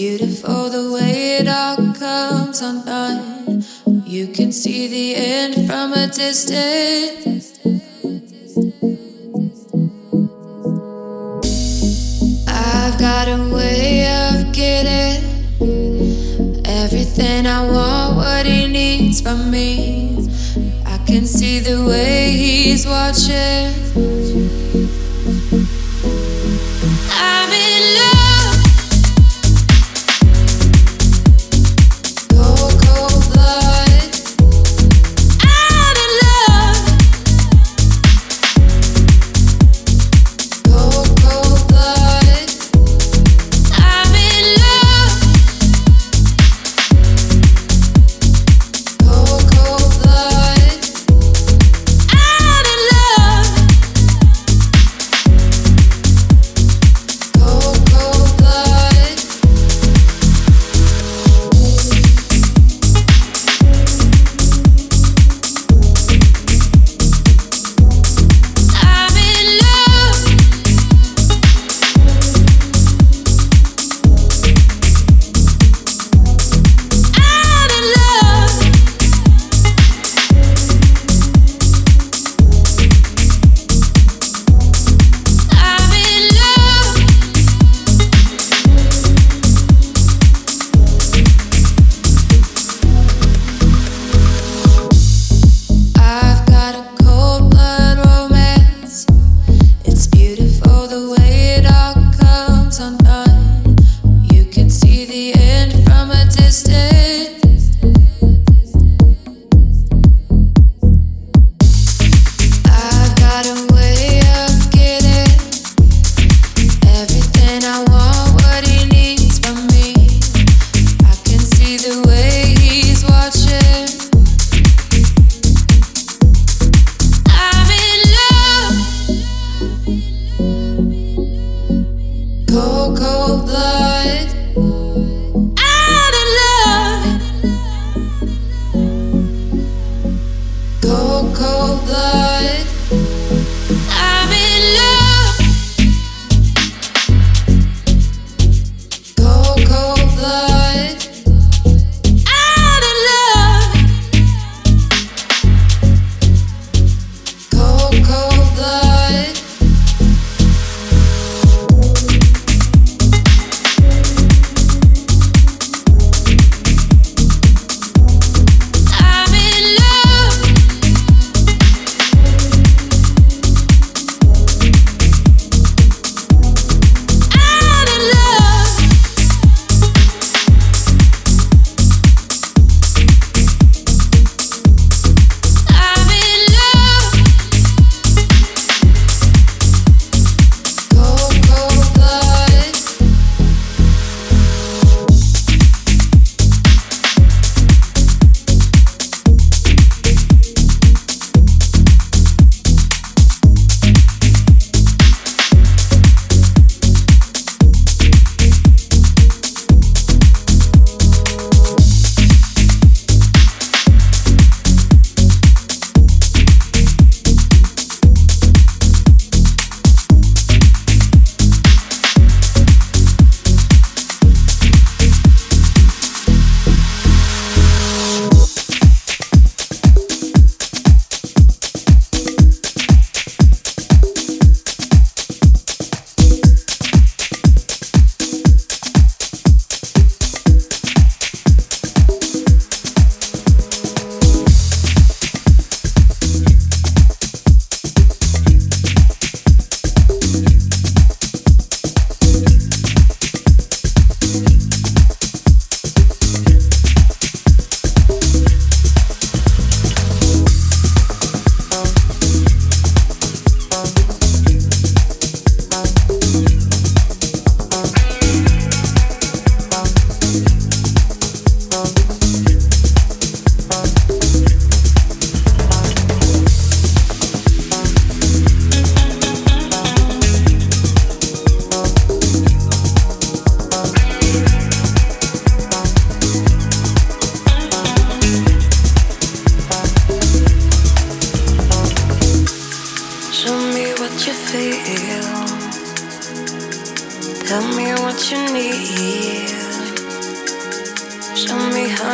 beautiful the way it all comes undone. You can see the end from a distance. I've got a way of getting everything I want, what he needs from me. I can see the way he's watching.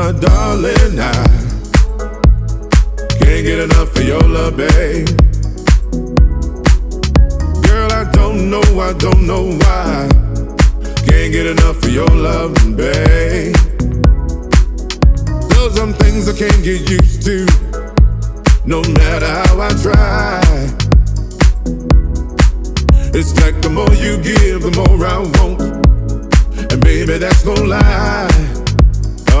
My darling, I can't get enough of your love, babe. Girl, I don't know, I don't know why. Can't get enough of your love, babe. There's some things I can't get used to, no matter how I try. It's like the more you give, the more I want. And baby, that's no lie.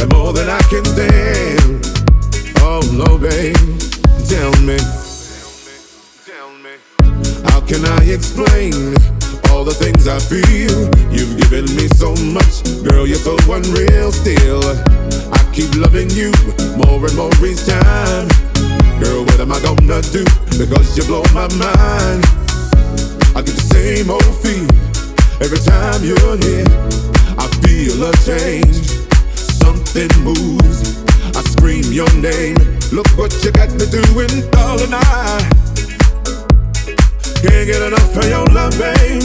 and more than I can stand. Oh no, babe, tell me, tell me, how can I explain all the things I feel? You've given me so much, girl, you're so unreal. Still, I keep loving you more and more each time. Girl, what am I gonna do? Because you blow my mind. I get the same old feeling every time you're here. I feel a change. Something moves. I scream your name. Look what you got me doing, darling. I can't get enough of your love, babe.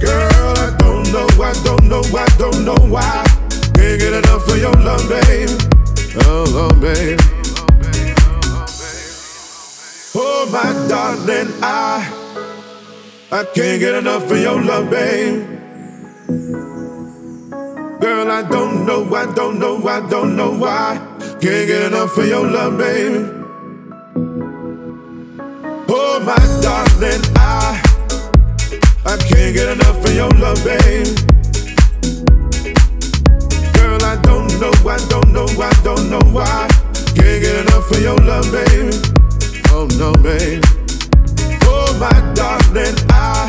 Girl, I don't know, I don't know, I don't know why. Can't get enough of your love, babe. Oh, oh, babe. Oh, my darling, I I can't get enough of your love, babe. Girl, I don't know, I don't know, I don't know why. Can't get enough of your love, baby. Oh, my darling, I I can't get enough of your love, baby. Girl, I don't know, I don't know, I don't know why. Can't get enough of your love, baby. Oh no, babe. Oh my darling, I.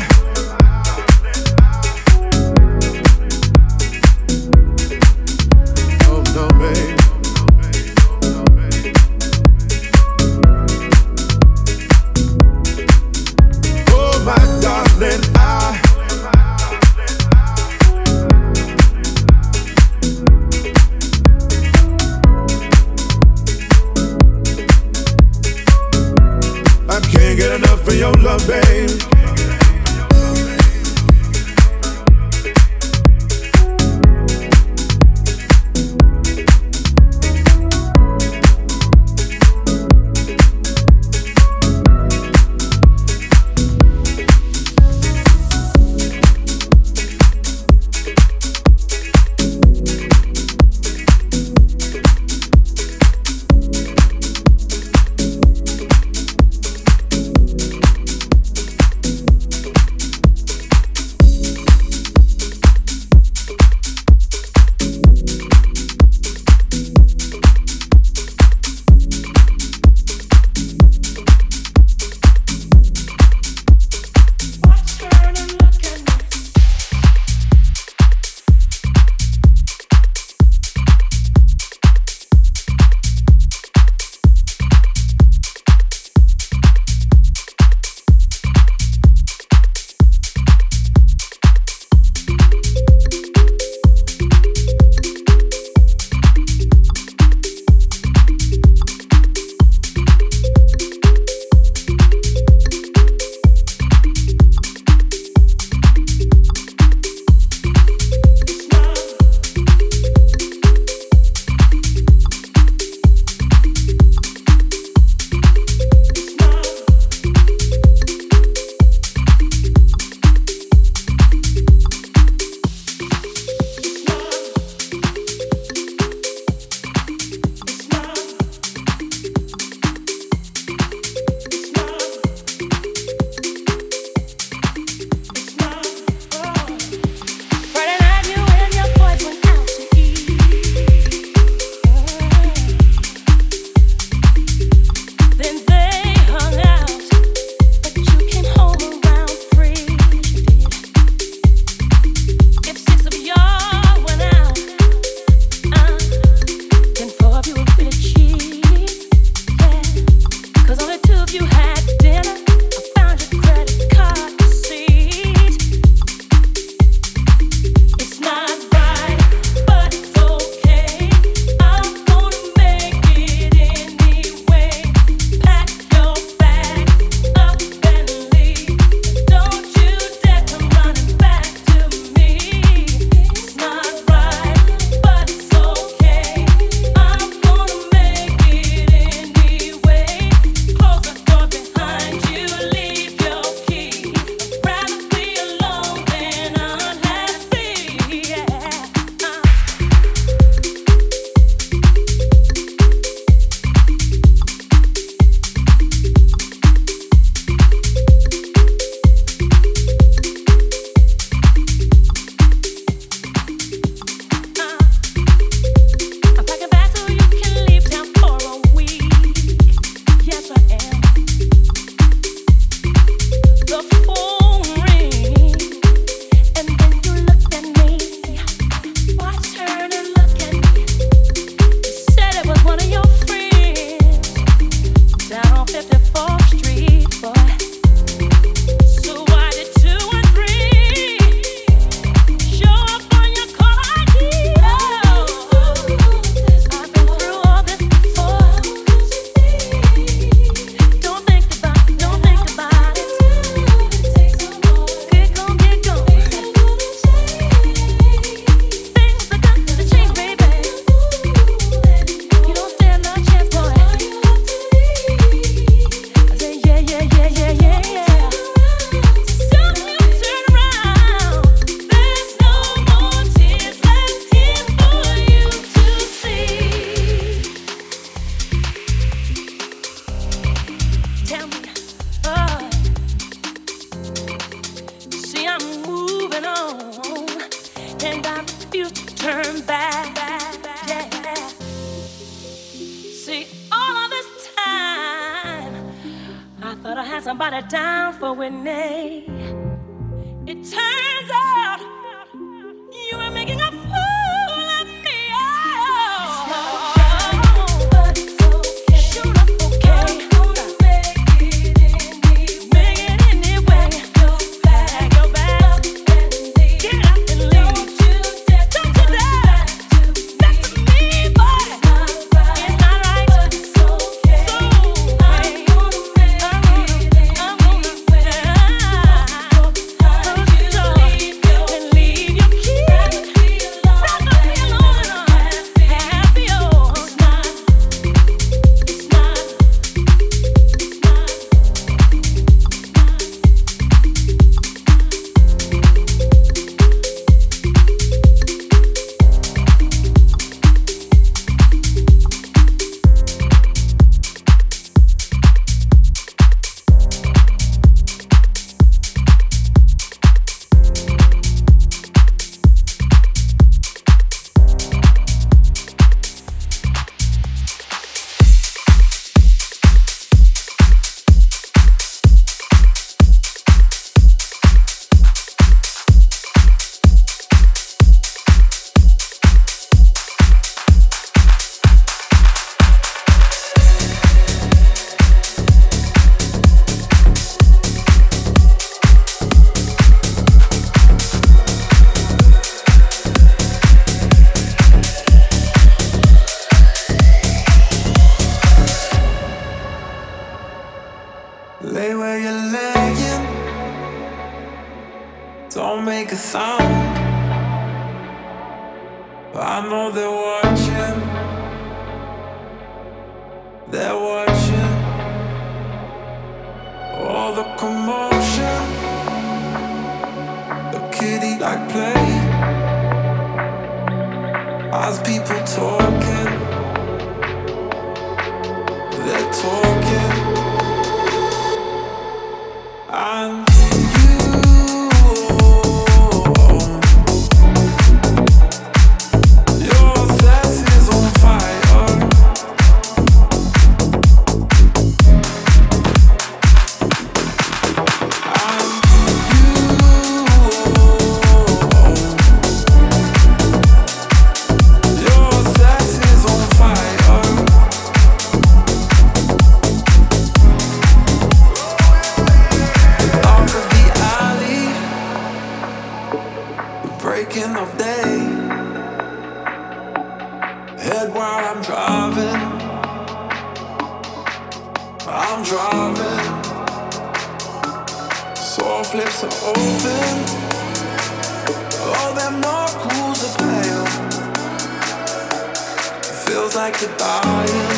like you're dying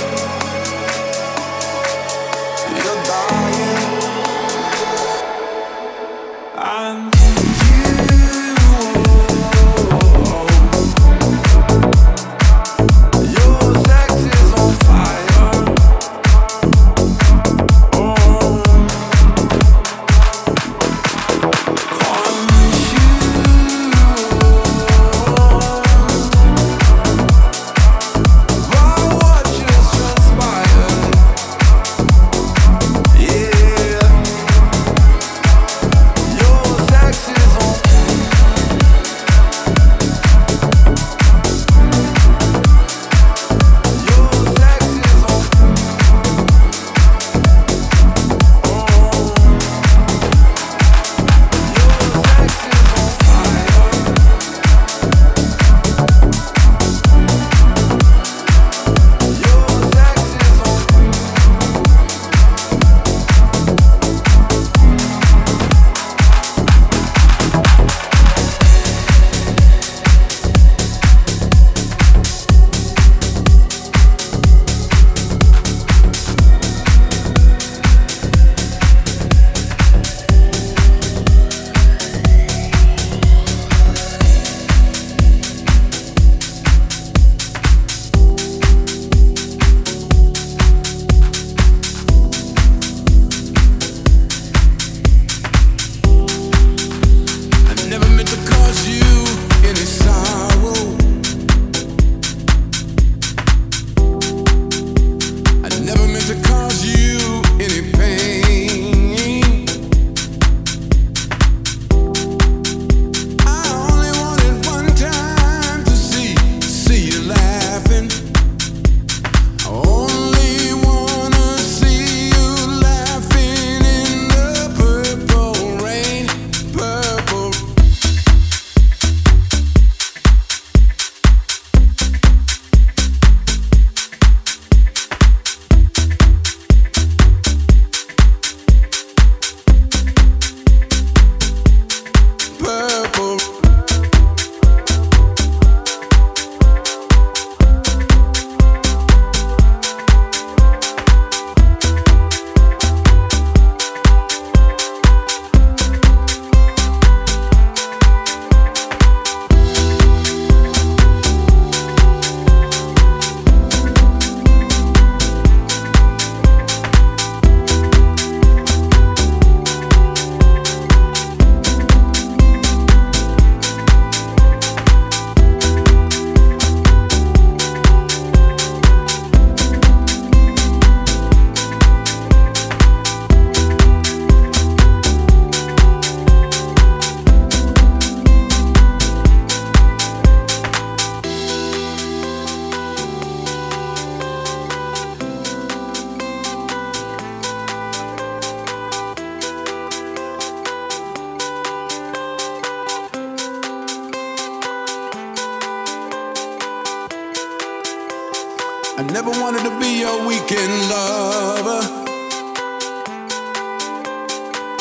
I never wanted to be your weekend lover.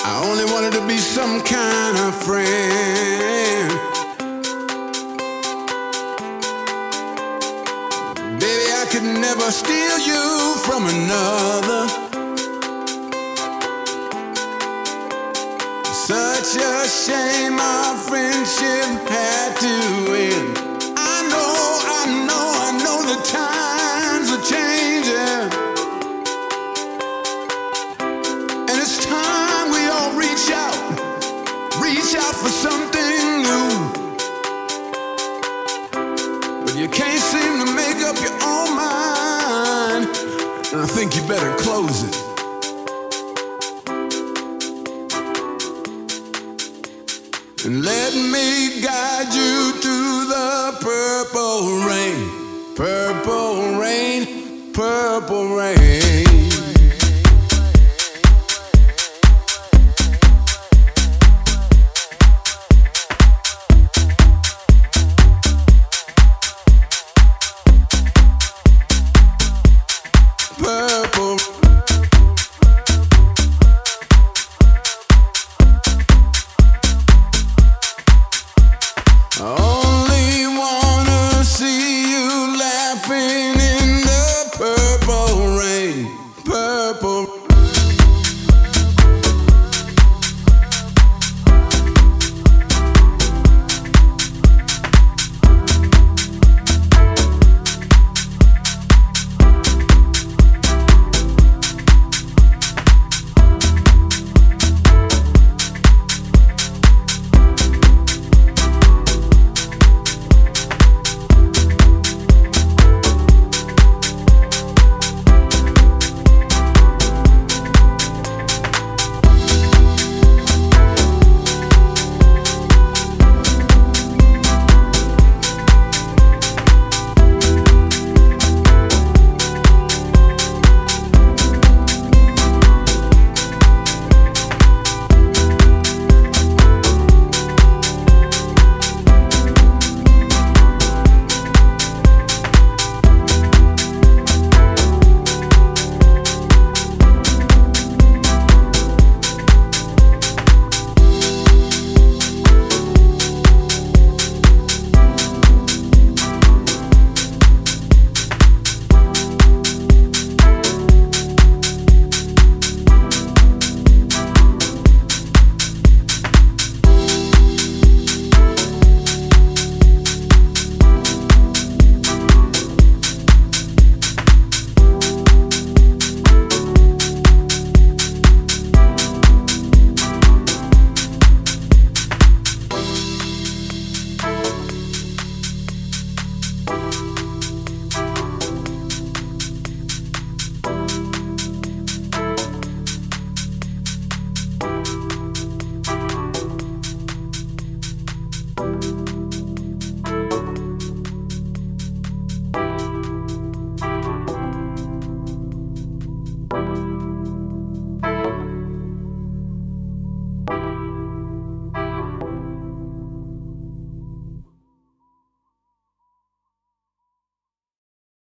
I only wanted to be some kind of friend. Baby, I could never steal.